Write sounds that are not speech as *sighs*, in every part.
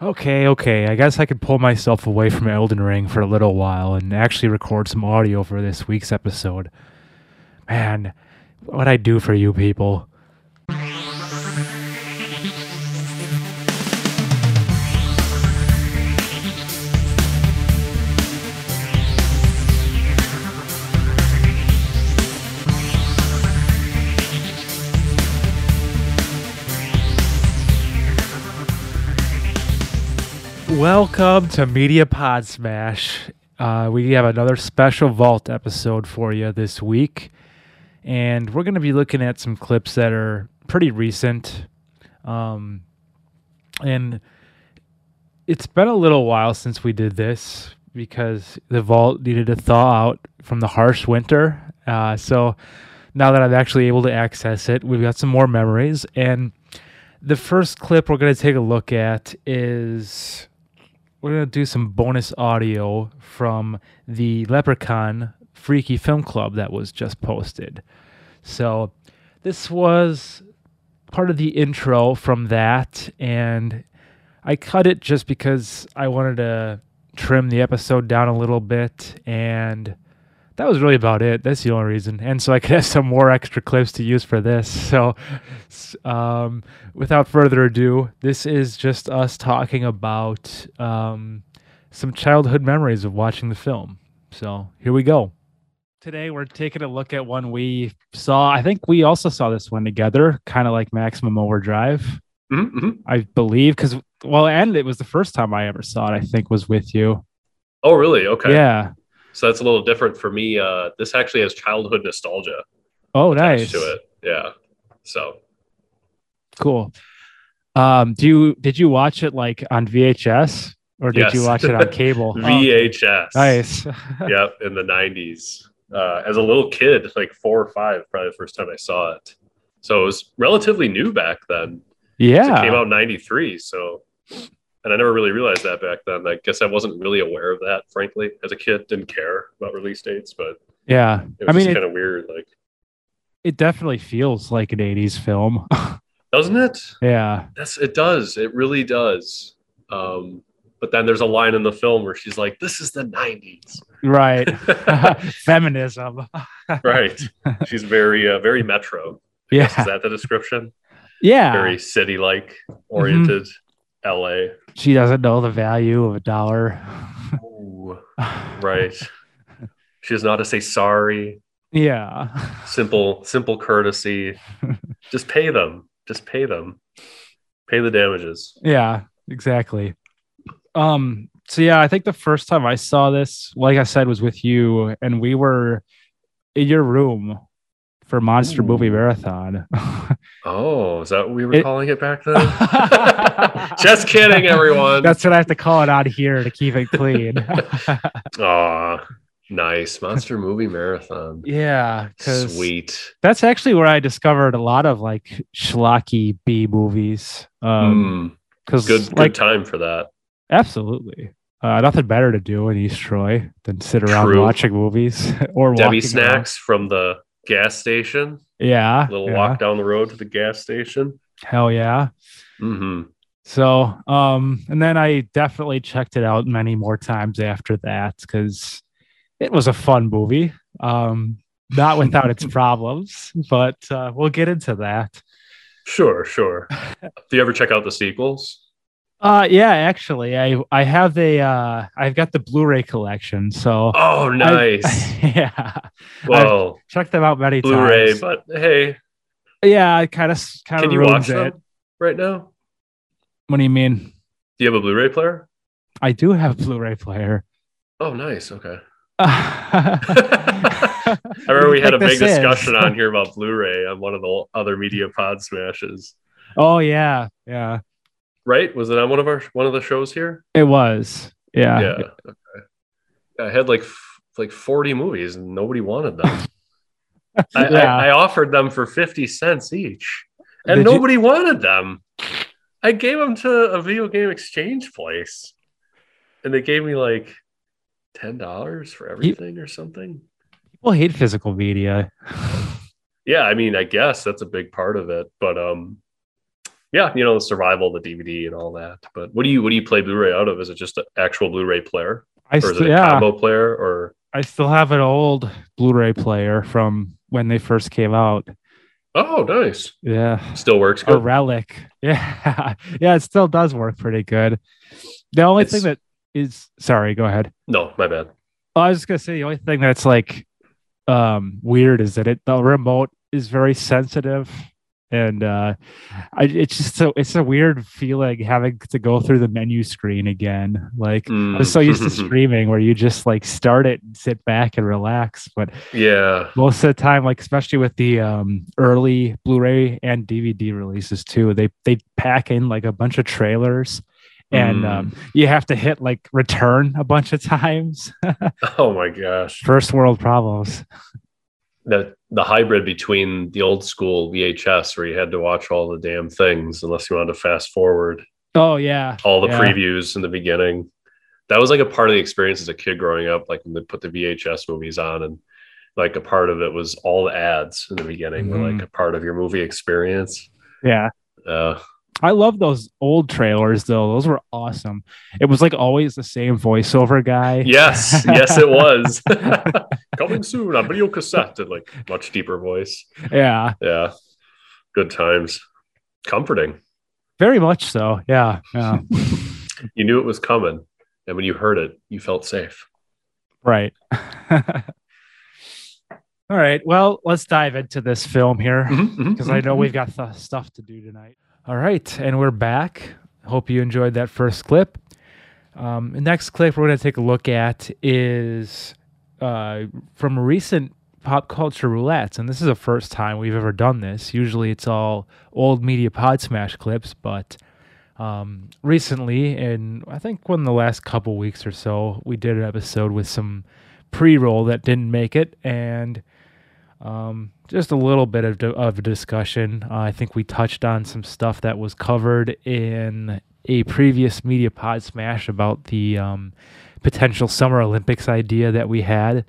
Okay, okay. I guess I could pull myself away from Elden Ring for a little while and actually record some audio for this week's episode. Man, what I do for you people. Welcome to Media Pod Smash. Uh, we have another special Vault episode for you this week. And we're going to be looking at some clips that are pretty recent. Um, and it's been a little while since we did this because the Vault needed to thaw out from the harsh winter. Uh, so now that I'm actually able to access it, we've got some more memories. And the first clip we're going to take a look at is we're to do some bonus audio from the Leprechaun Freaky Film Club that was just posted. So this was part of the intro from that, and I cut it just because I wanted to trim the episode down a little bit and that was really about it. That's the only reason. And so I could have some more extra clips to use for this. So, um, without further ado, this is just us talking about um, some childhood memories of watching the film. So, here we go. Today, we're taking a look at one we saw. I think we also saw this one together, kind of like Maximum Overdrive. Mm-hmm. I believe, because, well, and it was the first time I ever saw it, I think, was with you. Oh, really? Okay. Yeah. So that's a little different for me. Uh, this actually has childhood nostalgia Oh, nice. to it. Yeah. So Cool. Um, do you did you watch it like on VHS or did you watch it on cable? *laughs* Oh. VHS. Nice. *laughs* yep. In the 90s. Uh, as a little kid, like four or five, probably the first time I saw it. So it was relatively new back then. yeah. It came out in 93. So, and I never really realized that back then. I guess I wasn't really aware of that, frankly, as a kid. Didn't care about release dates, but yeah. it was I mean, kind of weird. Like, it definitely feels like an 80s film. *laughs* doesn't it? yeah. That's it does. It really does. Um, but then there's a line in the film where she's like, "This is the '90s." Right. *laughs* *laughs* Feminism. right. She's very, uh, very metro. I Yeah. guess. Is that the description? Yeah. Very city-like oriented LA. She doesn't know the value of a dollar. Ooh, right. She does not to say sorry. yeah. Simple, simple courtesy. *laughs* Just pay them. Just pay them. Pay the damages. Yeah, exactly. Um, so yeah, I think the first time I saw this, like I said, was with you, and we were in your room for Monster Movie Marathon. *laughs* Oh, is that what we were It- calling it back then? *laughs* Just kidding, everyone. That's what I have to call it out here to keep it clean. *laughs* Aw, nice. Monster *laughs* movie marathon. yeah, Sweet. that's actually where I discovered a lot of like schlocky B movies. Um, Mm, because good good like time for that. absolutely. Uh, nothing better to do in East Troy than sit around True. watching movies *laughs* or Debbie walking around. snacks from the gas station. Yeah. little yeah. walk down the road to the gas station. Hell yeah. hmm So, um, and then I definitely checked it out many more times after that because it was a fun movie. Um, not without its problems, but uh, we'll get into that. Sure, sure. Do you ever check out the sequels? Uh, yeah, actually, I I have the uh, I've got the Blu-ray collection, so Oh, I- nice. *laughs* yeah, well, checked them out many times. Blu-ray, times. but hey, yeah, I kind of kind can of you ruins watch it. them right now? What do you mean? Do you have a Blu-ray player? I do have a Blu-ray player. Oh, nice. Okay. I *laughs* remember we had a big discussion on here about *laughs* Blu-ray on one of the other media pod smashes. Oh yeah, yeah, Right? Was it on one of our one of the shows here? it was. Yeah, Yeah. Okay. I had like f- like 40 movies and nobody wanted them. *laughs* I, I, Yeah. I offered them for 50 cents each and Did you- nobody wanted them. I gave them to a video game exchange place and they gave me like $10 for everything or something. People hate physical media. *laughs* Yeah, I mean, I guess that's a big part of it, but um Yeah, you know, the survival, the DVD, and all that. But what do you what do you play Blu-ray out of? Is it just an actual Blu-ray player, I or is it a yeah, combo player, or I still have an old Blu-ray player from when they first came out. oh, nice, Yeah, still works a good. relic. *laughs* Yeah, yeah, it still does work pretty good. The only It's- thing that is sorry, go ahead. No, my bad. Oh, I was just gonna say the only thing that's like um weird is that it the remote is very sensitive and uh I, it's just so it's a weird feeling having to go through the menu screen again like I am so used to Mm. *laughs* streaming where you just like start it and sit back and relax but yeah, most of the time like especially with the um early blu-ray and dvd releases too they they pack in like a bunch of trailers and Mm. um, you have to hit like return a bunch of *laughs* times Oh my gosh, first world problems the the hybrid between the old school VHS where you had to watch all the damn things unless you wanted to fast forward oh yeah all the yeah. previews in the beginning. That was like a part of the experience as a kid growing up, like when they put the VHS movies on and like a part of it was all the ads in the beginning were Mhm. like a part of your movie experience. yeah Uh, i love those old trailers though those were awesome it was like always the same voiceover guy yes, yes, it was. *laughs* Coming soon on video cassette in like much deeper voice. yeah Yeah. Good times. Comforting. very much so yeah yeah *laughs* You knew it was coming. And when you heard it, you felt safe. right *laughs* all right well let's dive into this film here Mm-hmm, because I know we've got th- stuff to do tonight. All right, and we're back. Hope you enjoyed that first clip. Um, the next clip we're going to take a look at is uh, from recent pop culture roulettes, and this is the first time we've ever done this. Usually, it's all old media pod smash clips, but um, recently, and I think within the last couple weeks or so, we did an episode with some pre-roll that didn't make it, and um, just a little bit of, of discussion. Uh, I think we touched on some stuff that was covered in a previous media pod smash about the um, potential Summer Olympics idea that we had,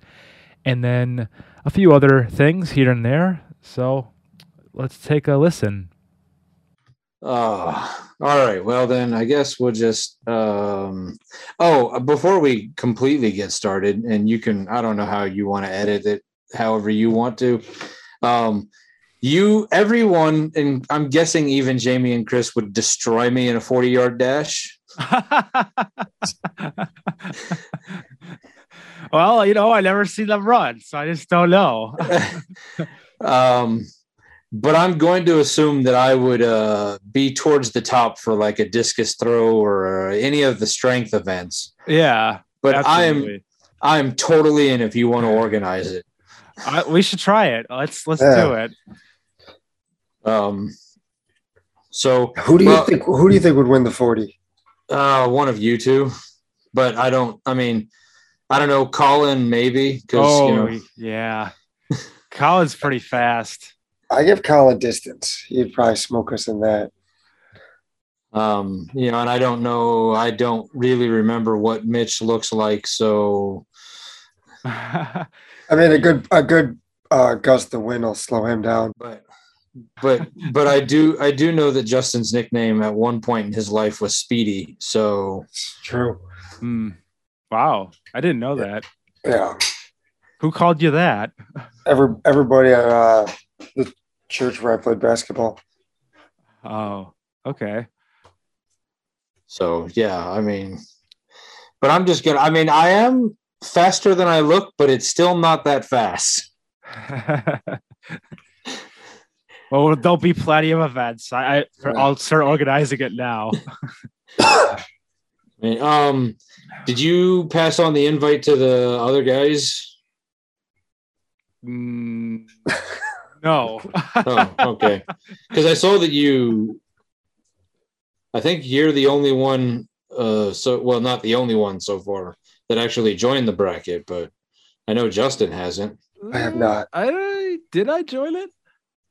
and then a few other things here and there. So let's take a listen. Uh, all right. Well, then I guess we'll just. Um, oh, before we completely get started, and you can, I don't know how you want to edit it, however you want to. Um, you, everyone, and I'm guessing even Jamie and Chris would destroy me in a 40 yard dash. *laughs* well, you know, I never see them run, so I just don't know. *laughs* um, but I'm going to assume that I would uh, be towards the top for like a discus throw or uh, any of the strength events. yeah, But I am. I'm totally in if you want to organize it. I, we should try it. Let's let's Yeah. do it. Um, so Who do you Well- think? Who do you think would win the forty? uh, one of you two, but I don't. I mean, I don't know. Colin maybe because Oh you know. yeah, Colin's pretty fast. I give Colin distance. He'd probably smoke us in that. Um, you know, and I don't know. I don't really remember what Mitch looks like. So *laughs* I mean, a good a good uh, gust of wind will slow him down. but but but I do I do know that Justin's nickname at one point in his life was Speedy. So It's true. Hmm. Wow, I didn't know that. Yeah. Who called you that? Every everybody at uh, the church where I played basketball. Oh, okay. so yeah, I mean, but I'm just gonna. I mean, I am faster than I look, but it's still not that fast. *laughs* well, there'll be plenty of events. I, I I'll start organizing it now. *coughs* *coughs* Um, did you pass on the invite to the other guys? Mm, no. *laughs* Oh, okay. Because I saw that you. I think you're the only one. Uh, so well, not the only one so far that actually joined the bracket, but I know Justin hasn't. I have not. I did I join it?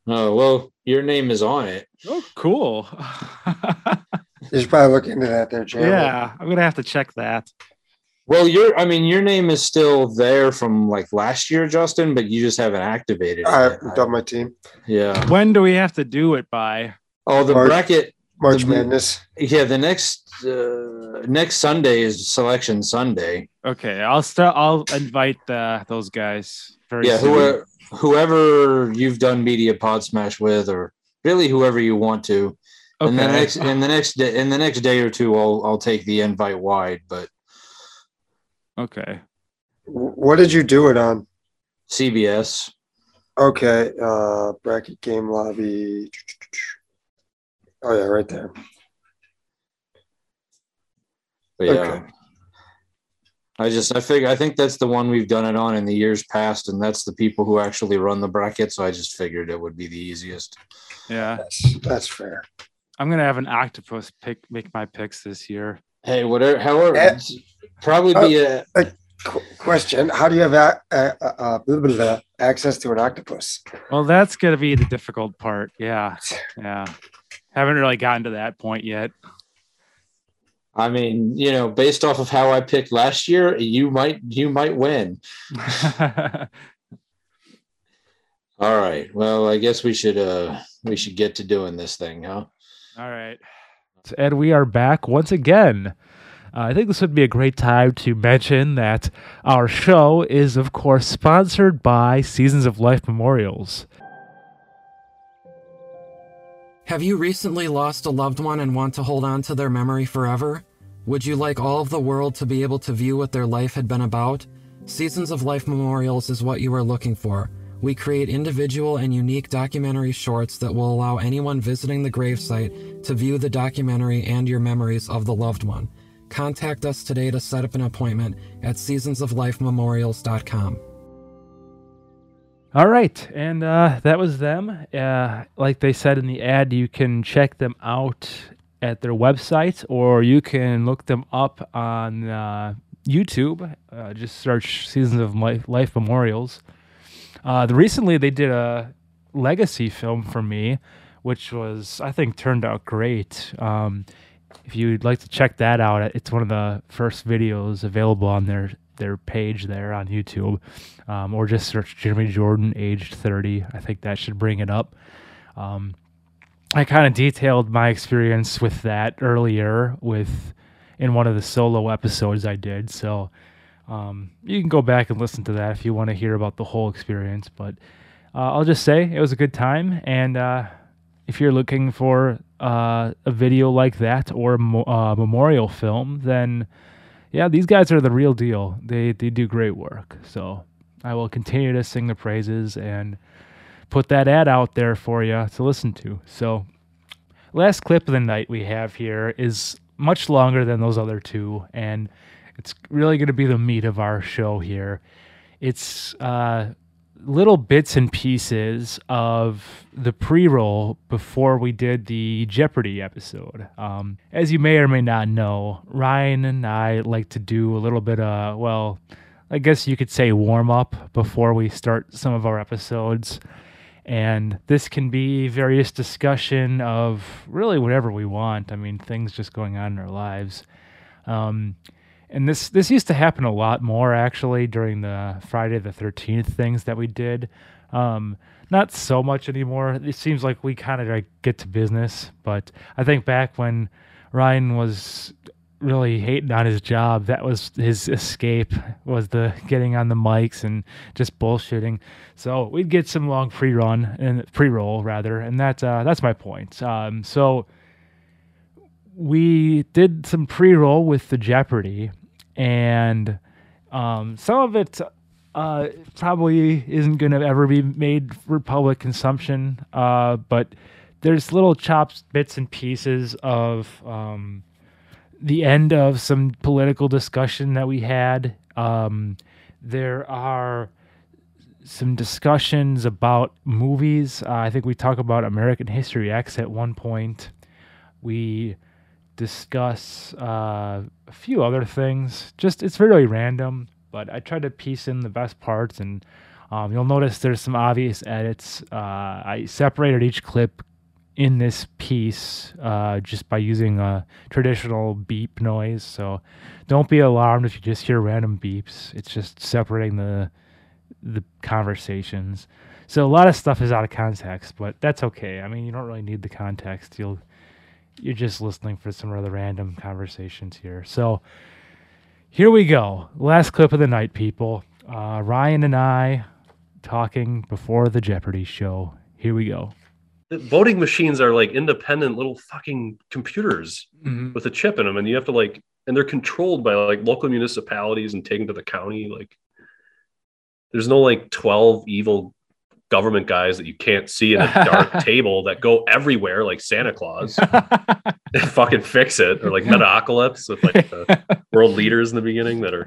Oh well, your name is on it. Oh, cool. *laughs* You should probably look into that there, Jam. yeah, I'm gonna have to check that. Well, your I mean, your name is still there from like last year, Justin, but you just haven't activated it. I've yet. done my team. Yeah. When do we have to do it by? Oh, the March. bracket March The- Madness. Yeah, the next uh, next Sunday is Selection Sunday. Okay, I'll start. I'll invite uh, those guys. Very yeah, soon. whoever whoever you've done media pod smash with, or really whoever you want to. Okay. And the next in the next day in the next day or two, I'll I'll take the invite wide. But okay. What did you do it on? CBS, Okay, uh, bracket game lobby. Oh yeah, right there. But yeah. Okay. I just I figure I think that's the one we've done it on in the years past, and that's the people who actually run the bracket. So I just figured it would be the easiest. Yeah, That's that's fair. I'm gonna have an octopus pick make my picks this year. Hey, whatever. However, it's probably be a Qu- question: How do you have a, uh, uh, blah, blah, blah, access to an octopus? Well, that's gonna be the difficult part. Yeah, yeah. Haven't really gotten to that point yet. I mean, you know, based off of how I picked last year, you might you might win. *laughs* All right. Well, I guess we should uh we should get to doing this thing, huh? All right. And we are back once again. Uh, I think this would be a great time to mention that our show is, of course, sponsored by Seasons of Life Memorials. Have you recently lost a loved one and want to hold on to their memory forever? Would you like all of the world to be able to view what their life had been about? Seasons of Life Memorials is what you are looking for. We create individual and unique documentary shorts that will allow anyone visiting the gravesite to view the documentary and your memories of the loved one. Contact us today to set up an appointment at seasonsoflifememorials.com. All right, and uh, that was them. Uh, like they said in the ad, you can check them out at their website, or you can look them up on uh, YouTube. Uh, just search "Seasons of Life, Life Memorials." Uh, the recently they did a legacy film for me, which was I think turned out great. Um, if you'd like to check that out, it's one of the first videos available on their their page there on YouTube, um, or just search Jeremy Jordan, aged 30. I think that should bring it up. Um, I kind of detailed my experience with that earlier with in one of the solo episodes I did. So um, you can go back and listen to that if you want to hear about the whole experience. But uh, I'll just say it was a good time, and uh, if you're looking for uh, a video like that or a mo- uh, memorial film, then yeah, these guys are the real deal. They they do great work. So I will continue to sing the praises and put that ad out there for you to listen to. So last clip of the night we have here is much longer than those other two, and it's really going to be the meat of our show here. It's uh, little bits and pieces of the pre-roll before we did the Jeopardy episode. Um, as you may or may not know, Ryan and I like to do a little bit of well, I guess you could say warm up before we start some of our episodes. And this can be various discussion of really whatever we want. I mean, things just going on in our lives. Um, and this this used to happen a lot more actually during the Friday the Thirteenth things that we did. Um, not so much anymore. It seems like we kind of like get to business. But I think back when Ryan was really hating on his job, that was his escape was the getting on the mics and just bullshitting. So we'd get some long pre-run and pre-roll rather, and that's uh, that's my point. Um, so we did some pre-roll with the Jeopardy, and um, some of it uh, probably isn't going to ever be made for public consumption. Uh, but there's little chops, bits and pieces of um, the end of some political discussion that we had. Um, there are some discussions about movies. Uh, I think we talk about American History X at one point. We discuss uh, a few other things. Just it's really random, but I try to piece in the best parts, and um, you'll notice there's some obvious edits. Uh, I separated each clip in this piece uh, just by using a traditional beep noise. So don't be alarmed if you just hear random beeps. It's just separating the the conversations. So a lot of stuff is out of context, but that's okay. I mean, you don't really need the context. You'll you're just listening for some other random conversations here. So here we go. Last clip of the night, people. Uh, Ryan and I talking before the Jeopardy show. Here we go. The voting machines are like independent little fucking computers with a chip in them, and you have to like, and they're controlled by like local municipalities and taken to the county. Like, there's no like 12 evil government guys that you can't see in a dark *laughs* table that go everywhere like Santa Claus *laughs* and fucking fix it, or like Metalocalypse with like the *laughs* world leaders in the beginning that are.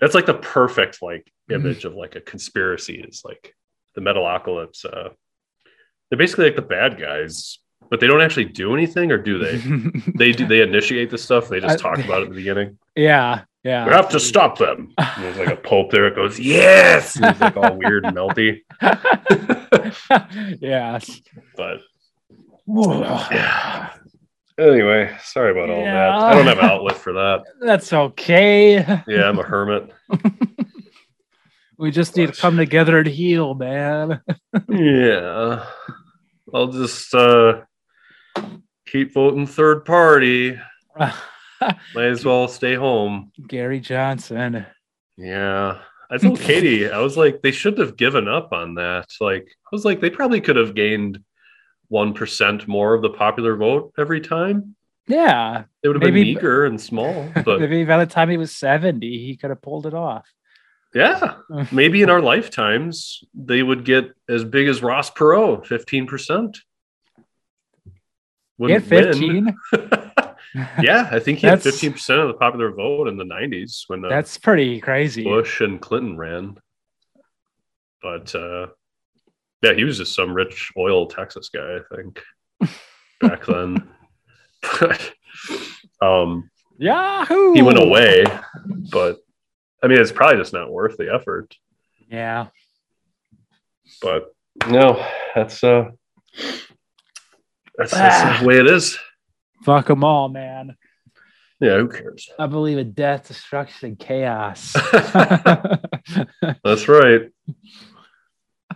That's like the perfect like image of like a conspiracy. Is like the Metalocalypse. Uh, they're basically like the bad guys, but they don't actually do anything, or do they? *laughs* they do. They initiate the stuff. They just I- talk about it at the beginning. yeah, yeah. We have to stop them. And *laughs* there's like a pope there. It goes yes. And it's like all weird and melty, *laughs* yes. but yeah. Anyway, sorry about all that. I don't have an outlet for that. That's okay. Yeah, I'm a hermit. We just need to come together and heal, man. Yeah. I'll just uh keep voting third party. *laughs* Might as well stay home. Gary Johnson. Yeah. I told *laughs* Katie, I was like, they should have given up on that. Like, I was like, they probably could have gained 1% more of the popular vote every time. Yeah. It would have Maybe- been meager and small, *laughs* but Maybe by the time he was 70, he could have pulled it off. Yeah, *laughs* maybe in our lifetimes, they would get as big as Ross Perot, 15%. Get Wouldn't win. 15. *laughs* yeah, I think he had 15% of the popular vote in the 90s when uh, That's pretty crazy. Bush and Clinton ran. But uh, yeah, he was just some rich oil Texas guy, I think, *laughs* back then. But um, Yahoo! he went away, but I mean, it's probably just not worth the effort. Yeah. But no, that's uh, that's, that's the way it is. Fuck them all, man. Yeah, who cares? I believe in death, destruction, and chaos. *laughs* *laughs* That's right.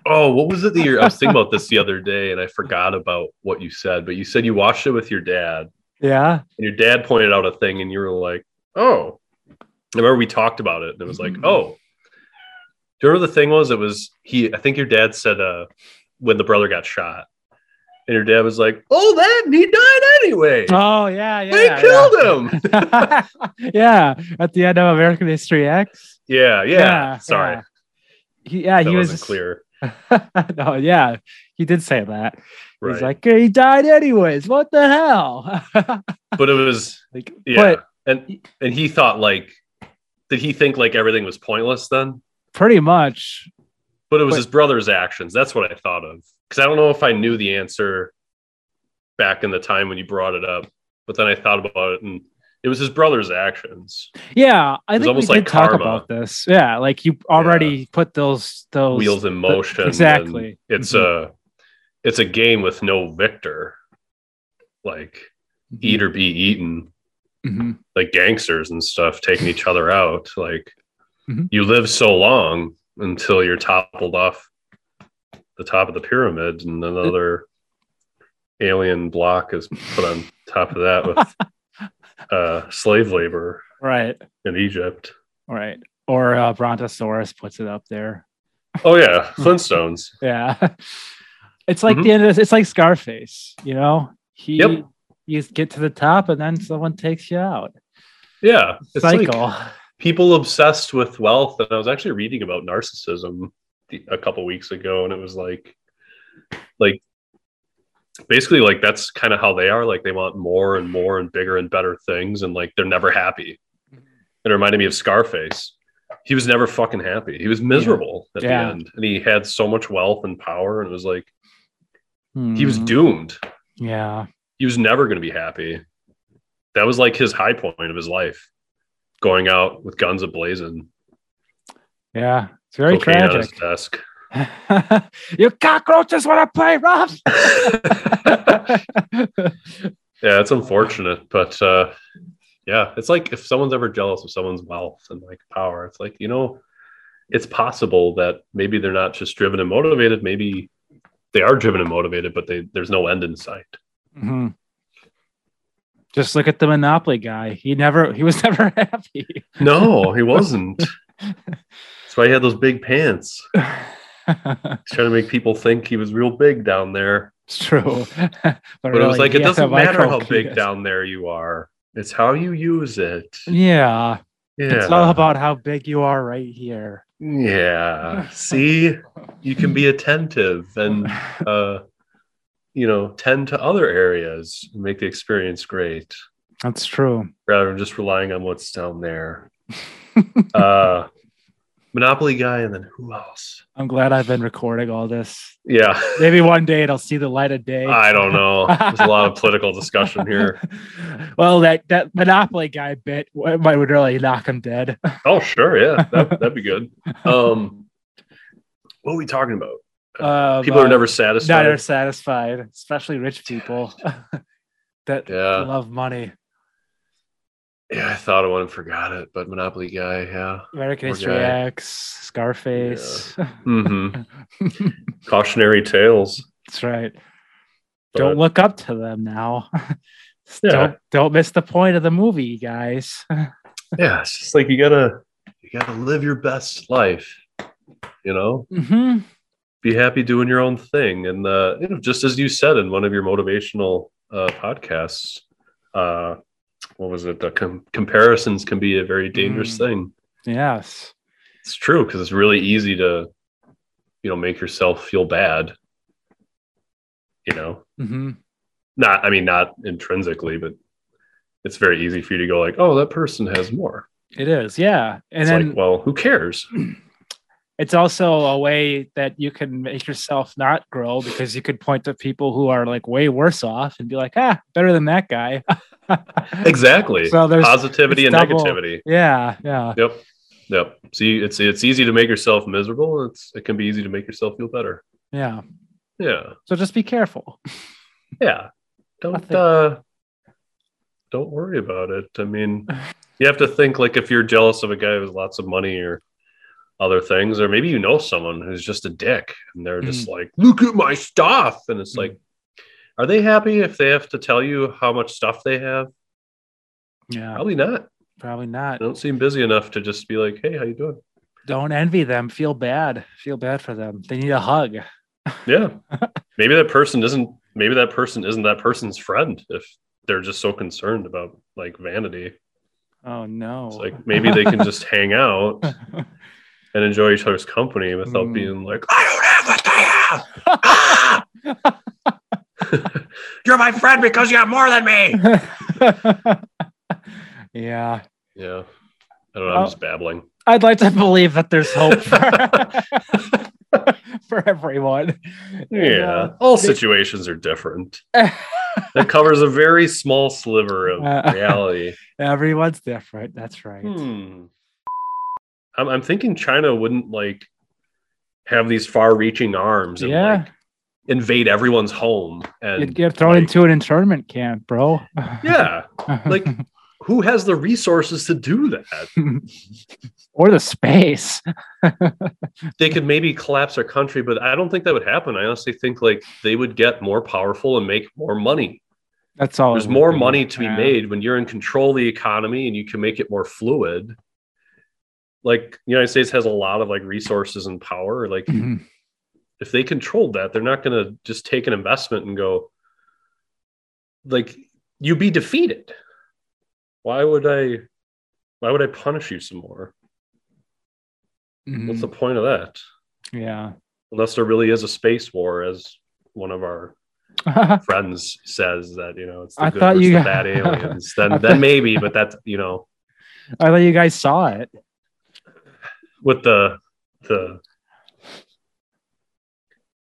Oh, what was it the year? I was thinking about this the other day and I forgot about what you said, but you said you watched it with your dad yeah. and your dad pointed out a thing and you were like, oh, I remember we talked about it and it was like, oh, do you remember the thing was? It was he, I think your dad said, uh, when the brother got shot and your dad was like, oh, that he died anyway. Oh, yeah. Yeah. they yeah. killed him. *laughs* yeah. At the end of American History X. yeah, yeah. Sorry. yeah. He, yeah, That he wasn't was clear. *laughs* no, yeah, he did say that. Right. He's like, he died anyways. What the hell? *laughs* but it was like, Yeah, but and and he thought like, did he think like everything was pointless then? pretty much, But it was his brother's actions. That's what I thought of because I don't know if I knew the answer back in the time when you brought it up. But then I thought about it, and it was his brother's actions. yeah. I It was think we almost did like talk karma. about this. Yeah, like you already put those those Wheels in motion. and exactly. It's Mhm. a it's a game with no victor. Like eat or be eaten. Mhm. like gangsters and stuff taking each other out. Like Mhm. you live so long until you're toppled off the top of the pyramid, and another alien block is put on top of that with *laughs* uh, slave labor right, in Egypt. right. Or uh, Brontosaurus puts it up there. Oh yeah, *laughs* Flintstones. Yeah, *laughs* it's like Mhm. the end. Of, it's like Scarface. You know, he Yep. You get to the top and then someone takes you out. Yeah, it's like Cycle. people obsessed with wealth. And I was actually reading about narcissism a couple weeks ago, and it was like, like basically like that's kind of how they are. Like they want more and more and bigger and better things, and like they're never happy. It reminded me of Scarface. He was never fucking happy. He was miserable at Yeah. the end, and he had so much wealth and power, and it was like he was Mhm. doomed. Yeah. He was never going to be happy. That was like his high point of his life, going out with guns ablazing. Yeah. It's very cocaine on his tragic. desk. *laughs* you cockroaches want to play rough. *laughs* *laughs* Yeah, it's unfortunate, but uh, yeah, it's like if someone's ever jealous of someone's wealth and like power, it's like you know, it's possible that maybe they're not just driven and motivated. Maybe they are driven and motivated, but they there's no end in sight. Mhm. Just look at the Monopoly guy. He never he was *laughs* never happy. No, he wasn't. *laughs* That's why he had those big pants. *laughs* He's trying to make people think he was real big down there. it's true. but But it was like it doesn't matter how big down there you are. It's how you use it. Yeah. Yeah. It's all about how big you are right here. Yeah. See, you can be attentive and uh you know, tend to other areas and make the experience great That's true. rather than just relying on what's down there. *laughs* uh Monopoly guy and then who else? I'm glad I've been recording all this. Yeah. Maybe one day it'll see the light of day. *laughs* I don't know. There's a lot of political discussion here. *laughs* well, that that Monopoly guy bit might would really knock him dead. Oh, sure, yeah. That, that'd be good. Um what are we talking about? Um, People are uh, never satisfied. Not are satisfied, especially rich people *laughs* that Yeah. love money. Yeah, I thought of one and forgot it, but Monopoly guy, yeah. American Poor History guy. X, Scarface. *laughs* hmm Cautionary tales. That's right. but- Don't look up to them now. *laughs* Yeah. Don't don't miss the point of the movie, guys. yeah, it's just like you gotta you gotta live your best life. You know, hmm be happy doing your own thing, and uh, you know, just as you said in one of your motivational uh, podcasts, uh, what was it? The com- comparisons can be a very dangerous Mm. thing. Yes. It's true because it's really easy to, you know, make yourself feel bad. You know, hmm not I mean not intrinsically, but it's very easy for you to go like, oh, that person has more. It is, yeah. And it's then like, well, who cares? *clears throat* it's also a way that you can make yourself not grow because you could point to people who are like way worse off and be like, ah, better than that guy. *laughs* Exactly. So there's Positivity and double- negativity. yeah, yeah. Yep. Yep. See, it's it's easy to make yourself miserable. It's it can be easy to make yourself feel better. Yeah. Yeah. So just be careful. *laughs* Yeah. Don't uh don't worry about it. I mean, you have to think like if you're jealous of a guy who has lots of money or other things, or maybe you know someone who's just a dick and they're just like, look at my stuff. And it's Mm. like, are they happy if they have to tell you how much stuff they have? Yeah. Probably not. Probably not. They don't seem busy enough to just be like, hey, how you doing? Don't envy them. Feel bad. Feel bad for them. They need a hug. Yeah. *laughs* maybe that person isn't maybe that person isn't that person's friend if they're just so concerned about like vanity. Oh no. It's like maybe they can just *laughs* hang out *laughs* and enjoy each other's company without Mm. being like, I don't have what they have. Ah! *laughs* You're my friend because you have more than me. *laughs* yeah. Yeah. I don't know. I'm just babbling. I'd like to believe that there's hope for, *laughs* for everyone. Yeah. uh, All situations are different. That covers a very small sliver of Uh, reality. Everyone's different. That's right. Hmm. I'm, I'm thinking China wouldn't like have these far-reaching arms and Yeah. like invade everyone's home and You'd get thrown like- into an internment camp, bro. *laughs* yeah *laughs* like who has the resources to do that *laughs* or the space. they could maybe collapse their country but i don't think that would happen i honestly think like they would get more powerful and make more money That's all. there's more money to be Yeah. made when you're in control of the economy and you can make it more fluid like the united states has a lot of like resources and power like Mhm. if they controlled that, they're not going to just take an investment and go, like, you'd be defeated. Why would I? Why would I punish you some more? What's the point of that? Yeah. Unless there really is a space war, as one of our *laughs* friends says that you know it's the I good thought versus you- the bad *laughs* aliens. Then then maybe, but that's you know I thought you guys saw it. With the the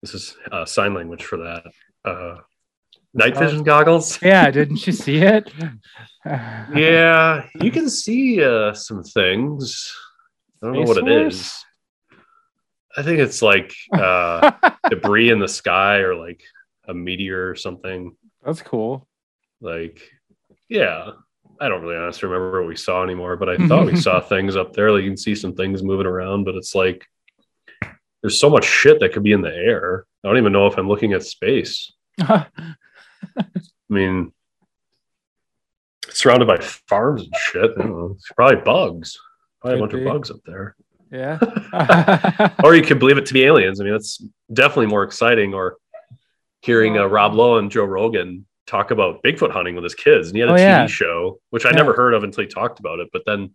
this is uh, sign language for that. Uh, night Oh. vision goggles. *laughs* Yeah, didn't you see it? *laughs* yeah, you can see uh, some things. I don't know what it Space. I think it's like *laughs* uh, debris in the sky or like a meteor or something. That's cool. Like, yeah, I don't really honestly remember what we saw anymore, but I thought we saw things up there. Like you can see some things moving around, but it's like there's so much shit that could be in the air. I don't even know if I'm looking at space. *laughs* I mean, surrounded by farms and shit. I don't know. It's probably bugs. Probably a bunch be. of bugs up there. Yeah. *laughs* or you could believe it to be aliens. I mean, that's definitely more exciting. Or hearing uh, Rob Lowe and Joe Rogan talk about Bigfoot hunting with his kids, and he had a Oh, TV yeah. show, which I Yeah. never heard of until he talked about it. But then,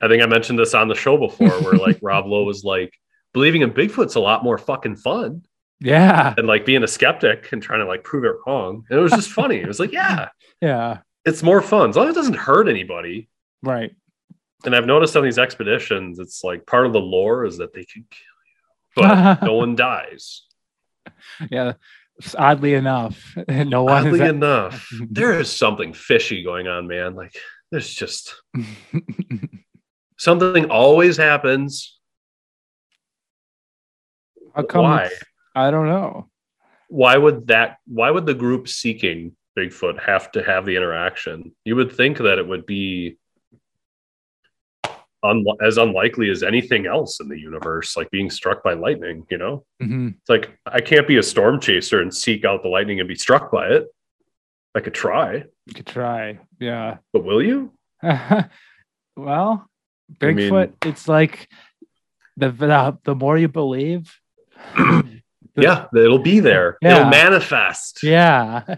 I think I mentioned this on the show before, where like *laughs* Rob Lowe was like, believing in Bigfoot's a lot more fucking fun yeah. And like being a skeptic and trying to like prove it wrong. And it was just funny. It was like, yeah, *laughs* Yeah. it's more fun as long as it doesn't hurt anybody. Right. And I've noticed on these expeditions, it's like part of the lore is that they can kill you, but *laughs* no one dies. Yeah. Oddly enough, *laughs* no one. Oddly is enough, *laughs* there is something fishy going on, man. Like there's just *laughs* something always happens. How come? Why? I don't know. Why would that? Why would the group seeking Bigfoot have to have the interaction? You would think that it would be un- as unlikely as anything else in the universe, like being struck by lightning. You know, hmm it's like I can't be a storm chaser and seek out the lightning and be struck by it. I could try, You could try. Yeah. but will you? *laughs* well, I mean- Bigfoot. it's like the, the the more you believe. *clears throat* Yeah, it'll be there. Yeah. It'll manifest. Yeah.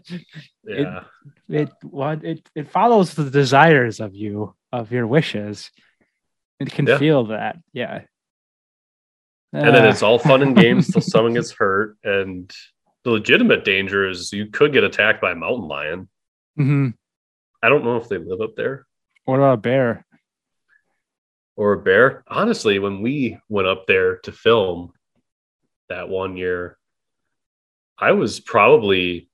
Yeah. It what it it follows the desires of you of your wishes. It can Yeah. feel that. Yeah. and then it's all fun and games till *laughs* someone gets hurt. And the legitimate danger is you could get attacked by a mountain lion. mhm. I don't know if they live up there What about a bear? or a bear. Honestly, when we went up there to film that one year, I was probably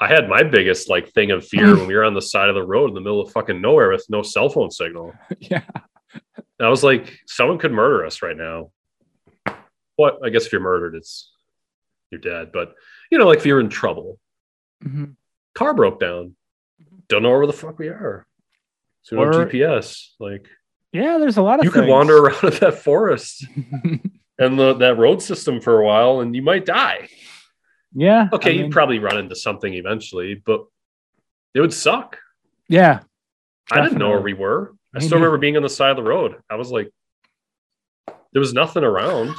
I had my biggest like thing of fear *laughs* when we were on the side of the road in the middle of fucking nowhere with no cell phone signal. *laughs* yeah. And I was like, someone could murder us right now. What? I guess if you're murdered, it's you're dead. But you know, like if you're in trouble, Mhm. car broke down, don't know where the fuck we are. So no Or- GPS. Like Yeah, there's a lot of you could wander around in that forest *laughs* and the, that road system for a while, and you might die. yeah. Okay, I mean, you'd probably run into something eventually, but it would suck. Yeah. I didn't know where we were. I still remember being on the side of the road. I was like, there was nothing around.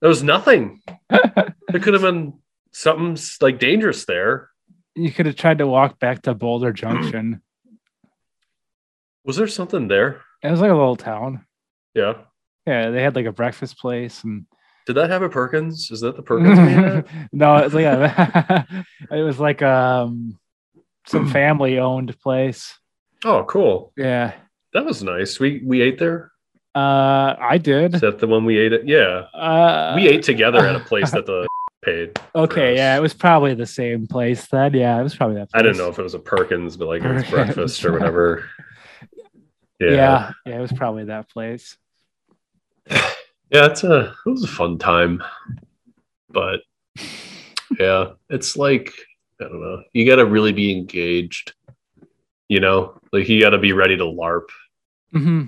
There was nothing. There could have been something like dangerous there. you could have tried to walk back to Boulder *clears throat* Junction. Was there something there? it was like a little town. Yeah. Yeah, they had like a breakfast place and Did that have a Perkins? Is that the Perkins *laughs* no, it's like a, *laughs* it was like um some *clears throat* family owned place. Oh, cool. Yeah. That was nice. We we ate there. Uh I did. Is that the one we ate at? Yeah. Uh We ate together at a place that the *laughs* paid. Okay, yeah, it was probably the same place then. Yeah, it was probably that place. I didn't know if it was a Perkins, but like it was *laughs* breakfast or whatever. Yeah. Yeah. yeah, it was probably that place. *sighs* Yeah, it's a it was a fun time. But yeah, it's like I don't know. You got to really be engaged. You know, like you got to be ready to LARP. hmm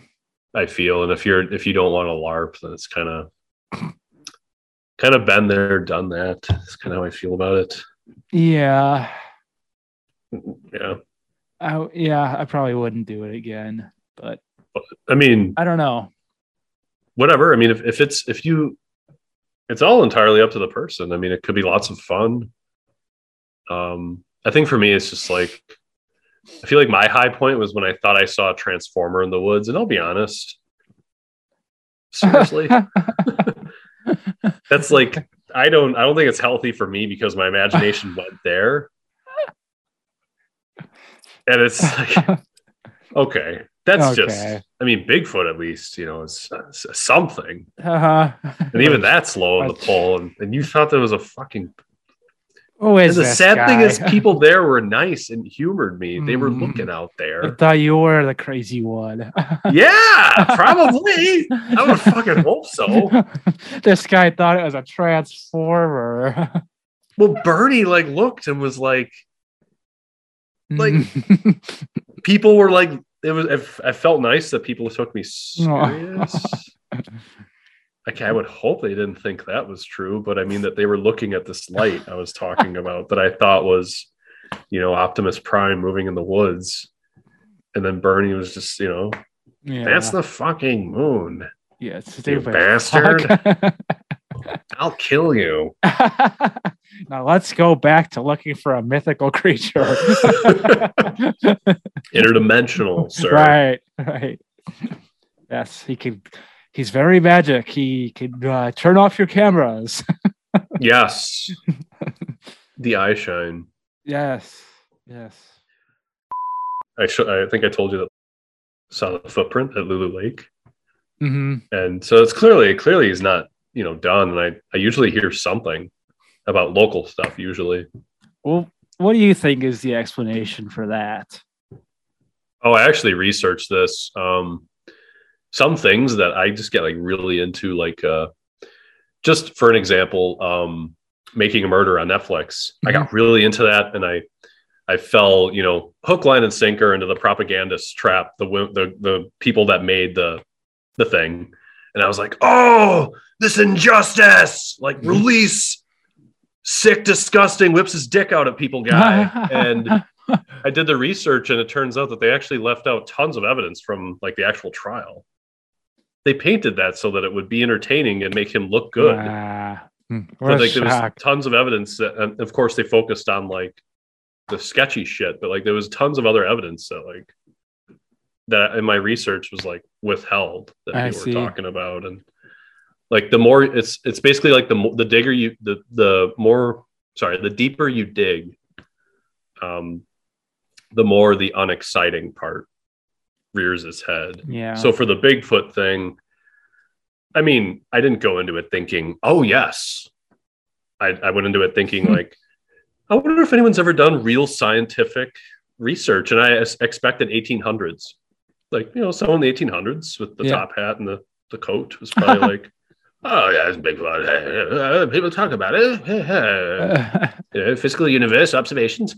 I feel, and if you're if you don't want to LARP, then it's kind of kind of been there, done that. It's kind of how I feel about it. Yeah. Yeah, I, yeah, I probably wouldn't do it again, but I mean, I don't know. whatever. I mean, if if it's if you, it's all entirely up to the person. I mean, it could be lots of fun. Um, I think for me, it's just like I feel like my high point was when I thought I saw a transformer in the woods, and I'll be honest, seriously, *laughs* that's like I don't I don't think it's healthy for me because my imagination *laughs* went there, and it's like okay, that's just I mean, Bigfoot at least, you know, is, is something. uh-huh. And even that's low on the pole. And, and you thought there was a fucking. Who is And the sad thing is, people there were nice and humored me. They were Mm. looking out there. I thought you were the crazy one. *laughs* Yeah, probably. I would fucking hope so. *laughs* this guy thought it was a transformer. *laughs* Well, Bernie like looked and was like, Like- people were like, it was. It, I felt nice that people took me serious. Okay, I would hope they didn't think that was true, but I mean that they were looking at this light I was talking *laughs* about that I thought was you know, Optimus Prime moving in the woods. And then Bernie was just, you know, Yeah. that's the fucking moon. yeah, it's You bastard. *laughs* I'll kill you. *laughs* now let's go back to looking for a mythical creature. Interdimensional, sir. right, right. Yes, he can. He's very magic. He can uh, turn off your cameras. *laughs* Yes. *laughs* the eye shine. yes, yes. I sh- I think I told you that I saw the footprint at Lulu Lake. hmm And so it's clearly clearly he's not, you know, done. And I, I usually hear something about local stuff usually. Well, what do you think is the explanation for that? Oh, I actually researched this. Um, some things that I just get like really into, like uh, just for an example, um, making a murder on Netflix. I got really into that, and I I fell, you know, hook, line, and sinker into the propagandist trap. The the the people that made the the thing, and I was like, oh, this injustice! Like release sick, disgusting, whips his dick out at people guy, *laughs* and I did the research and it turns out that they actually left out tons of evidence from like the actual trial. They painted that so that it would be entertaining and make him look good. A like there was tons of evidence that, and of course they focused on like the sketchy shit, but like there was tons of other evidence that like that in my research was like withheld that I we were see. talking about and like the more it's it's basically like the the digger you the the more sorry the deeper you dig um the more the unexciting part rears its head Yeah. so for the Bigfoot thing, I mean, I didn't go into it thinking, oh yes. I, I went into it thinking *laughs* like, I wonder if anyone's ever done real scientific research. And I expected 1800s, like you know, someone in the 1800s with the Yeah. top hat and the the coat was probably *laughs* like, oh yeah, it's Bigfoot. *laughs* People talk about it. Yeah, physical universe observations.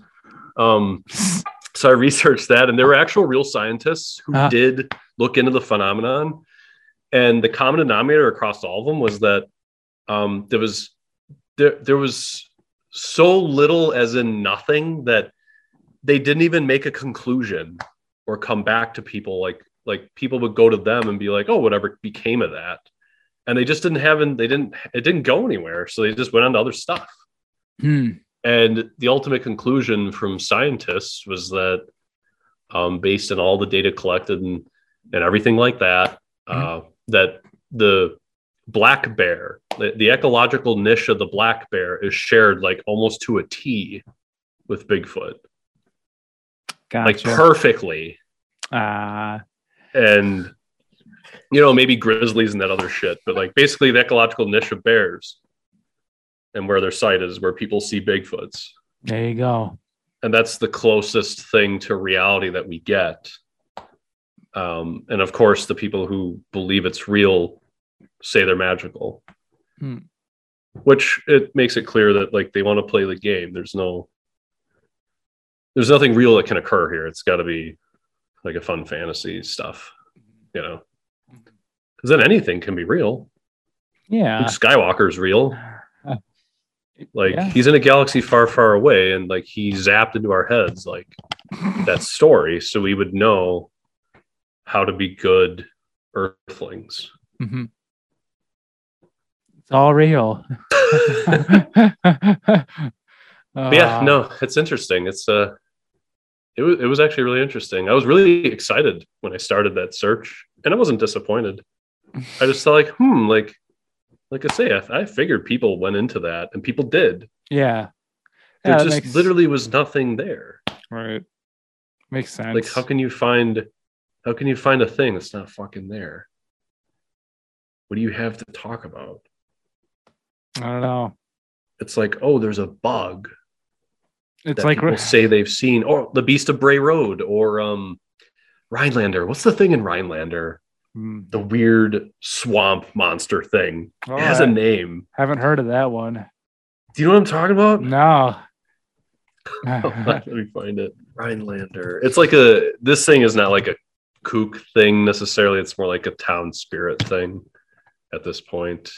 Um, so I researched that, and there were actual real scientists who Ah. did look into the phenomenon. And the common denominator across all of them was that um, there was there there was so little, as in nothing, that they didn't even make a conclusion or come back to people. Like like people would go to them and be like, "Oh, whatever became of that," and they just didn't have. and They didn't. It didn't go anywhere. So they just went on to other stuff. Hmm. And the ultimate conclusion from scientists was that, um, based on all the data collected and, and everything like that, uh, that the black bear, the, the ecological niche of the black bear is shared like almost to a T with Bigfoot, like perfectly. Ah, And, you know, maybe grizzlies and that other shit, but like basically the ecological niche of bears and where their site is, where people see Bigfoots. there you go. and that's the closest thing to reality that we get um, and of course the people who believe it's real say they're magical Hmm. which it makes it clear that like they want to play the game there's no there's nothing real that can occur here it's got to be like a fun fantasy stuff you know because then anything can be real Yeah. luke skywalker's real like Yeah. he's in a galaxy far far away and like he zapped into our heads like that story so we would know how to be good earthlings Mhm. It's all real. *laughs* yeah Uh, no it's interesting it's uh it was, it was actually really interesting i was really excited when i started that search and i wasn't disappointed i just thought like hmm like like i say i, I figured people went into that and people did Yeah. there Yeah, that just makes- literally was nothing there Right. Makes sense. like how can you find how can you find a thing that's not fucking there what do you have to talk about I don't know. it's like oh there's a bug It's like people *laughs* say they've seen or the beast of bray road or um rhinelander what's the thing in rhinelander. The weird swamp monster thing Oh, it has a name haven't heard of that one. do you know what i'm talking about No. *laughs* let me find it rhinelander it's like a this thing is not like a kook thing necessarily it's more like a town spirit thing at this point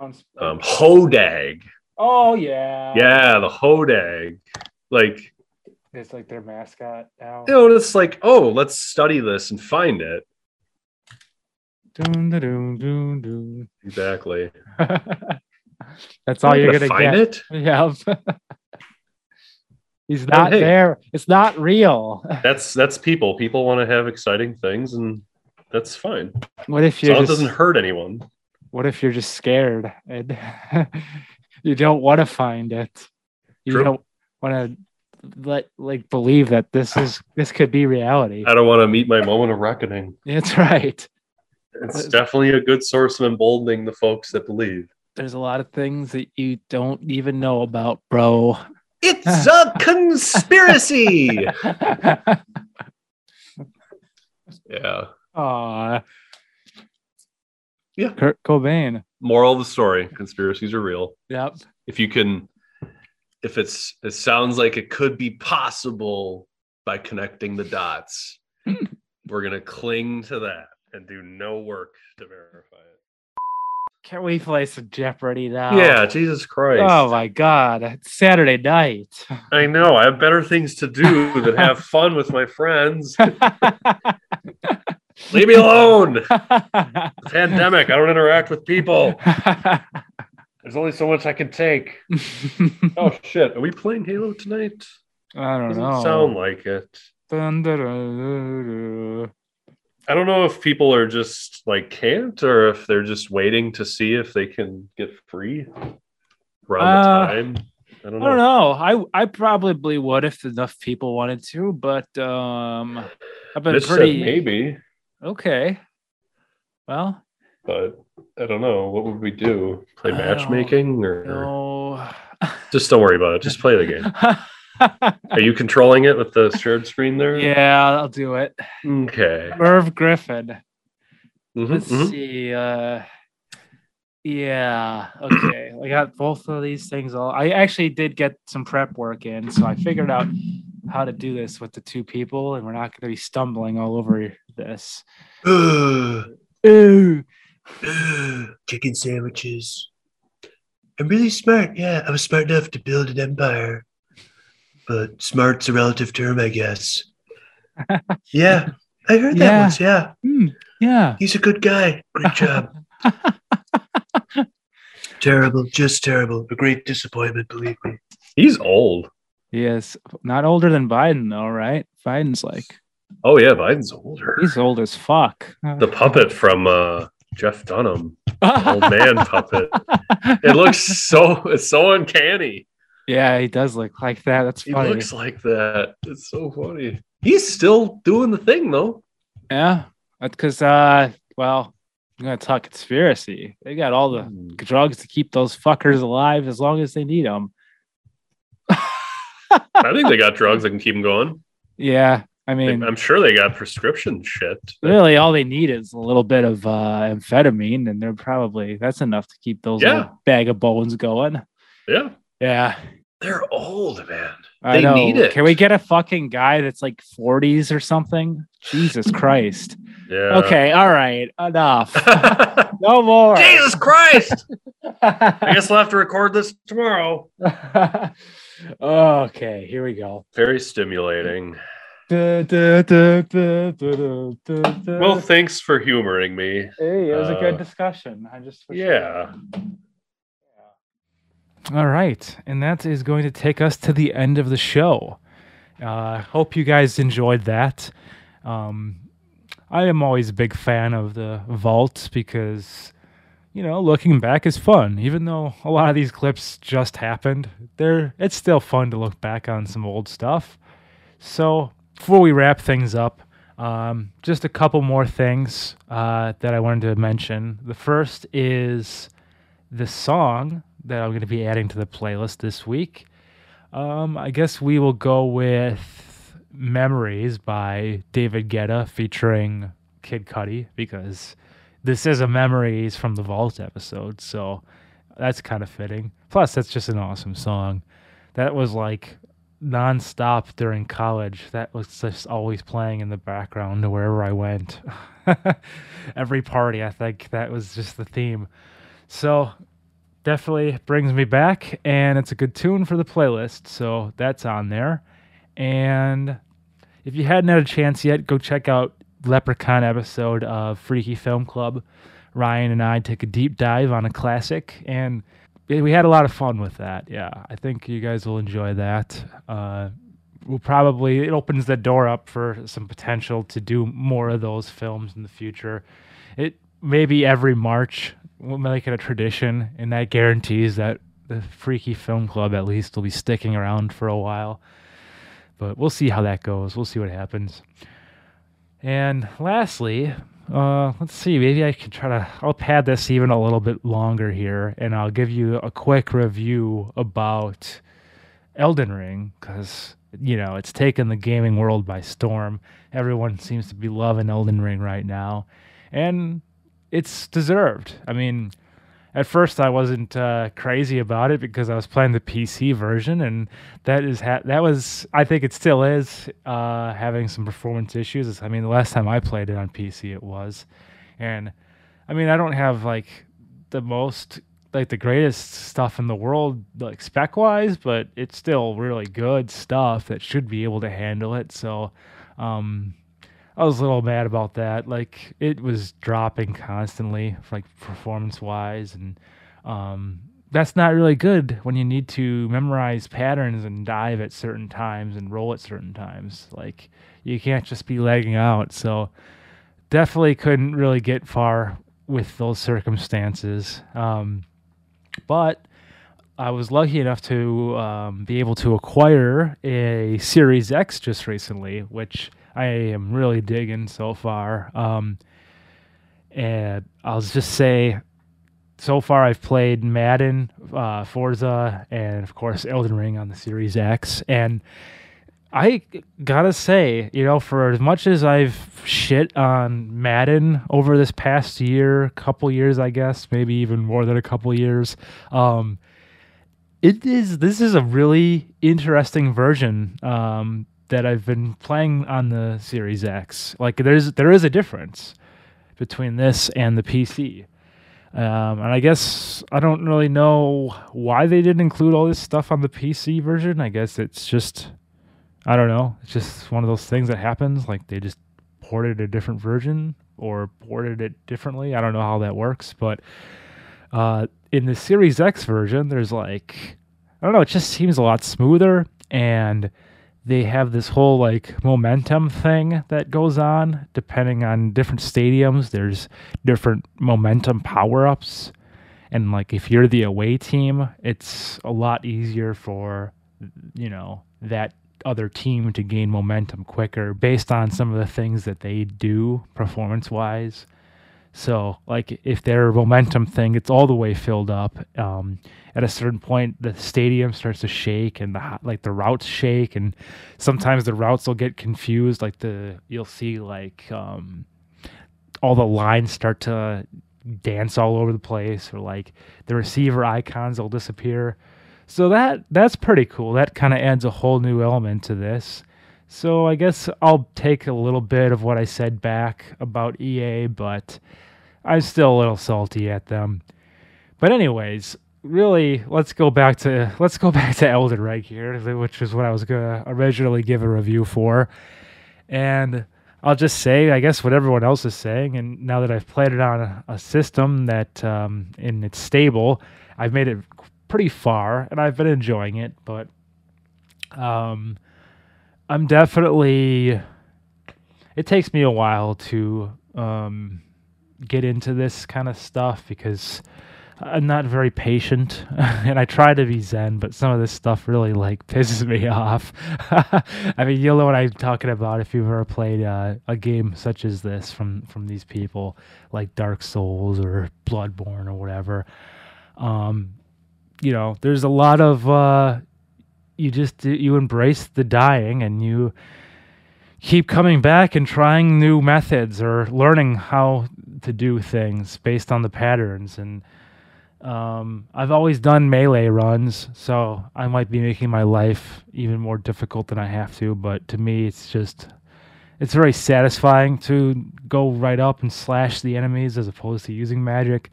um, Hodag. oh yeah. Yeah, the Hodag. Like, It's like their mascot now. you know, it's like, oh, let's study this and find it. Da, doon, doon, doon. Exactly. *laughs* That's all you're gonna gonna find get. it. Yeah. *laughs* He's oh, not hey. there. It's not real. *laughs* That's that's people. People want to have exciting things, and that's fine. What if long it doesn't hurt anyone. what if you're just scared and you don't want to find it? You True. don't want to let like believe that this is this could be reality. I don't want to meet my moment of reckoning. That's right. It's definitely a good source of emboldening the folks that believe. There's a lot of things that you don't even know about, bro. It's a *laughs* conspiracy. *laughs* yeah. Aw. Yeah. Kurt Cobain. Moral of the story: conspiracies are real. Yep. If you can, if it's, it sounds like it could be possible by connecting the dots. *laughs* we're gonna cling to that and do no work to verify it. Can we play some Jeopardy now? Yeah, Jesus Christ. Oh my God. It's Saturday night. *laughs* I know. I have better things to do than have fun with my friends. *laughs* Leave me alone. *laughs* Pandemic. I don't interact with people. There's only so much I can take. Oh shit! Are we playing Halo tonight? I don't Doesn't know. sound like it. Dun, dun, dun, dun. I don't know if people are just like can't, or if they're just waiting to see if they can get free around Uh, the time. I don't I don't know. know. I I probably would if enough people wanted to, but um, I've been Mitch pretty maybe, okay. Well, but I don't know. What would we do? Play matchmaking, or no. just don't worry about it. Just play the game. *laughs* Are you controlling it with the shared screen there? *laughs* yeah, I'll do it. Okay. Merv Griffin. Mhm, Let's mhm. see. Uh, yeah. Okay. I got both of these things. All I actually did get some prep work in, so I figured out how to do this with the two people, and we're not going to be stumbling all over this. Ooh. chicken sandwiches. I'm really smart. Yeah, I was smart enough to build an empire. But smart's a relative term, I guess. *laughs* Yeah, I heard that Yeah. once. Yeah, Hmm, yeah. he's a good guy. Great job. *laughs* terrible, just terrible. A great disappointment, believe me. He's old. He is not older than Biden, though, right? Biden's like Oh yeah, Biden's older. he's old as fuck. the puppet from uh, Jeff Dunham, old man puppet. It looks so it's so uncanny. Yeah, he does look like that. That's He funny. He looks like that. It's so funny. He's still doing the thing though. Yeah, that's because uh, well, I'm gonna talk conspiracy. They got all the Hmm. drugs to keep those fuckers alive as long as they need them. *laughs* I think they got drugs that can keep them going. Yeah, I mean, I'm sure they got prescription shit. really, all they need is a little bit of uh, amphetamine, and they're probably that's enough to keep those Yeah. bag of bones going. Yeah, Yeah, they're old, man. I They know. need it. Can we get a fucking guy that's like 40s or something? Jesus *laughs* Christ. Yeah. Okay, all right, enough. *laughs* no more. Jesus Christ! *laughs* I guess we'll have to record this tomorrow. okay, here we go. Very stimulating. Well, thanks for humoring me. hey, it was a uh, good discussion. I just Yeah. All right, and that is going to take us to the end of the show. Uh, hope you guys enjoyed that. Um, I am always a big fan of the vault because, you know, looking back is fun. Even though a lot of these clips just happened, they're it's still fun to look back on some old stuff. So before we wrap things up, um, just a couple more things uh, that I wanted to mention. The first is the song that I'm going to be adding to the playlist this week. Um, I guess we will go with Memories by David Guetta featuring Kid Cudi because this is a Memories from the Vault episode, so that's kind of fitting. Plus, that's just an awesome song. That was like nonstop during college. That was just always playing in the background wherever I went. *laughs* Every party, I think that was just the theme. So definitely brings me back, and it's a good tune for the playlist, so that's on there. And if you hadn't had a chance yet, go check out Leprechaun episode of Freaky Film Club. Ryan and I take a deep dive on a classic, and we had a lot of fun with that. Yeah, I think you guys will enjoy that. Uh, we'll probably it opens the door up for some potential to do more of those films in the future. It maybe every March we'll make it a tradition, and that guarantees that the Freaky Film Club at least will be sticking around for a while. But we'll see how that goes. We'll see what happens. And lastly, uh, let's see. Maybe I can try to. I'll pad this even a little bit longer here, and I'll give you a quick review about Elden Ring because you know it's taken the gaming world by storm. Everyone seems to be loving Elden Ring right now, and it's deserved. I mean, at first I wasn't uh, crazy about it because I was playing the PC version, and that is ha- that was I think it still is uh, having some performance issues. I mean, the last time I played it on PC, it was, and I mean I don't have like the most like the greatest stuff in the world like spec wise, but it's still really good stuff that should be able to handle it. So. Um, I was a little mad about that. Like it was dropping constantly, like performance wise, and um, that's not really good when you need to memorize patterns and dive at certain times and roll at certain times. Like you can't just be lagging out. So definitely couldn't really get far with those circumstances. Um, but I was lucky enough to um, be able to acquire a Series X just recently, which I am really digging so far. Um, and I'll just say, so far I've played Madden, uh, Forza, and of course Elden Ring on the Series X. And I gotta say, you know, for as much as I've shit on Madden over this past year, couple years, I guess, maybe even more than a couple years, um, it is this is a really interesting version um, that I've been playing on the Series X. Like there's there is a difference between this and the PC. Um, and I guess I don't really know why they didn't include all this stuff on the PC version. I guess it's just I don't know. It's just one of those things that happens. Like they just ported a different version or ported it differently. I don't know how that works, but uh, in the Series X version, there's like I don't know. It just seems a lot smoother and they have this whole like momentum thing that goes on. Depending on different stadiums there's different momentum power-ups. And like if you're the away team it's a lot easier for you know that other team to gain momentum quicker based on some of the things that they do performance wise so like if their momentum thing it's all the way filled up um, at a certain point the stadium starts to shake and the like the routes shake and sometimes the routes will get confused like the you'll see like um, all the lines start to dance all over the place or like the receiver icons will disappear. So that that's pretty cool. That kind of adds a whole new element to this so I guess I'll take a little bit of what I said back about EA, but I'm still a little salty at them. But anyways, really, let's go back to *laughs* let's go back to Elden Ring here, which is what I was gonna originally give a review for. And I'll just say, I guess, what everyone else is saying. And now that I've played it on a, a system that um, and it's stable, I've made it pretty far, and I've been enjoying it. But um, I'm definitely. It takes me a while to um, get into this kind of stuff because I'm not very patient *laughs* and I try to be zen, but some of this stuff really like *laughs* pisses me off. *laughs* I mean, you'll know what I'm talking about if you've ever played uh, a game such as this from from these people like Dark Souls or Bloodborne or whatever. Um, you know, there's a lot of uh, you just you embrace the dying and you keep coming back and trying new methods or learning how to do things based on the patterns and um, I've always done melee runs, so I might be making my life even more difficult than I have to. But to me, it's just it's very satisfying to go right up and slash the enemies as opposed to using magic.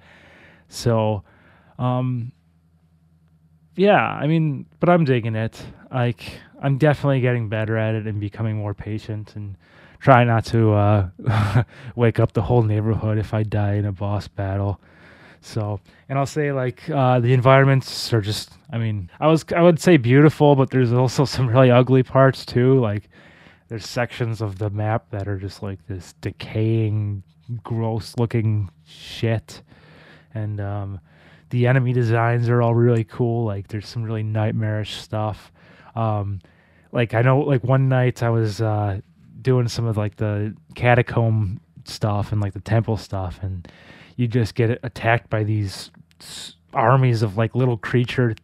So um, yeah, I mean, but I'm digging it. Like, I'm definitely getting better at it and becoming more patient and try not to uh, *laughs* wake up the whole neighborhood if I die in a boss battle. So, and I'll say like uh, the environments are just. I mean, I was I would say beautiful, but there's also *laughs* some really ugly parts too. Like there's sections of the map that are just like this decaying, gross looking shit, and um, the enemy designs are all really cool. Like there's some really nightmarish stuff. Um, like I know, like one night I was uh, doing some of like the catacomb stuff and like the temple stuff, and you just get attacked by these armies of like little creature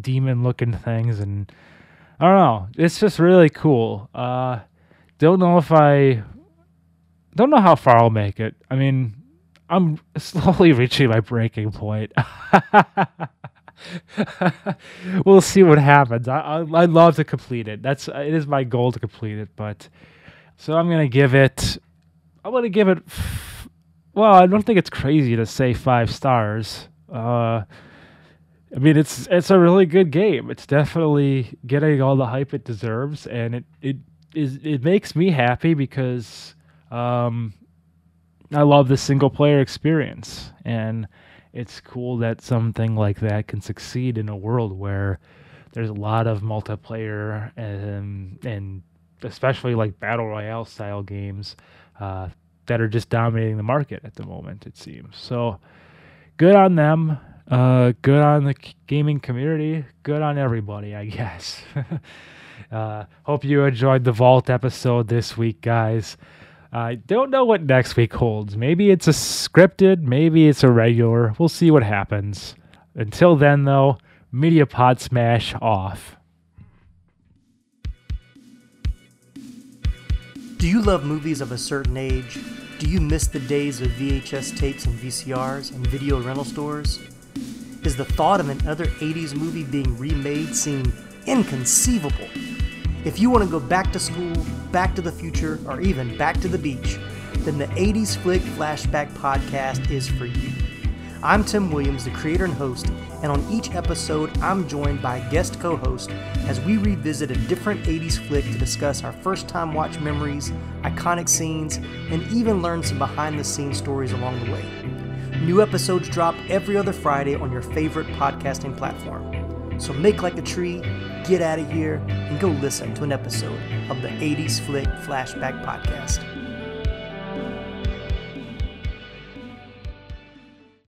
demon looking things and I don't know. It's just really cool. Uh don't know if I don't know how far I'll make it. I mean, I'm *laughs* slowly reaching my breaking point. *laughs* we'll see what happens. I, I would love to complete it. That's it is my goal to complete it, but so I'm gonna give it. I'm gonna give it well, I don't think it's crazy to say five stars. Uh, I mean, it's it's a really good game. It's definitely getting all the hype it deserves, and it it is it makes me happy because um, I love the single player experience, and it's cool that something like that can succeed in a world where there's a lot of multiplayer and and especially like battle royale style games. Uh, that are just dominating the market at the moment. It seems so. Good on them. Uh, good on the gaming community. Good on everybody, I *laughs* guess. uh, hope you enjoyed the Vault episode this week, guys. I don't know what next week holds. Maybe it's a scripted, maybe it's a regular. We'll see what happens. Until then, though, Mediapod Smash off. Do you love movies of a certain age? Do you miss the days of VHS tapes and VCRs and video rental stores? Is the thought of another 80s movie being remade seem inconceivable? If you want to go back to school, back to the future, or even back to the beach, then the 80s Flick Flashback Podcast is for you. I'm Tim Williams, the creator and host, and on each episode, I'm joined by guest co host as we revisit a different 80s flick to discuss our first time watch memories, iconic scenes, and even learn some behind the scenes stories along the way. New episodes drop every other Friday on your favorite podcasting platform. So make like a tree, get out of here, and go listen to an episode of the 80s Flick Flashback Podcast.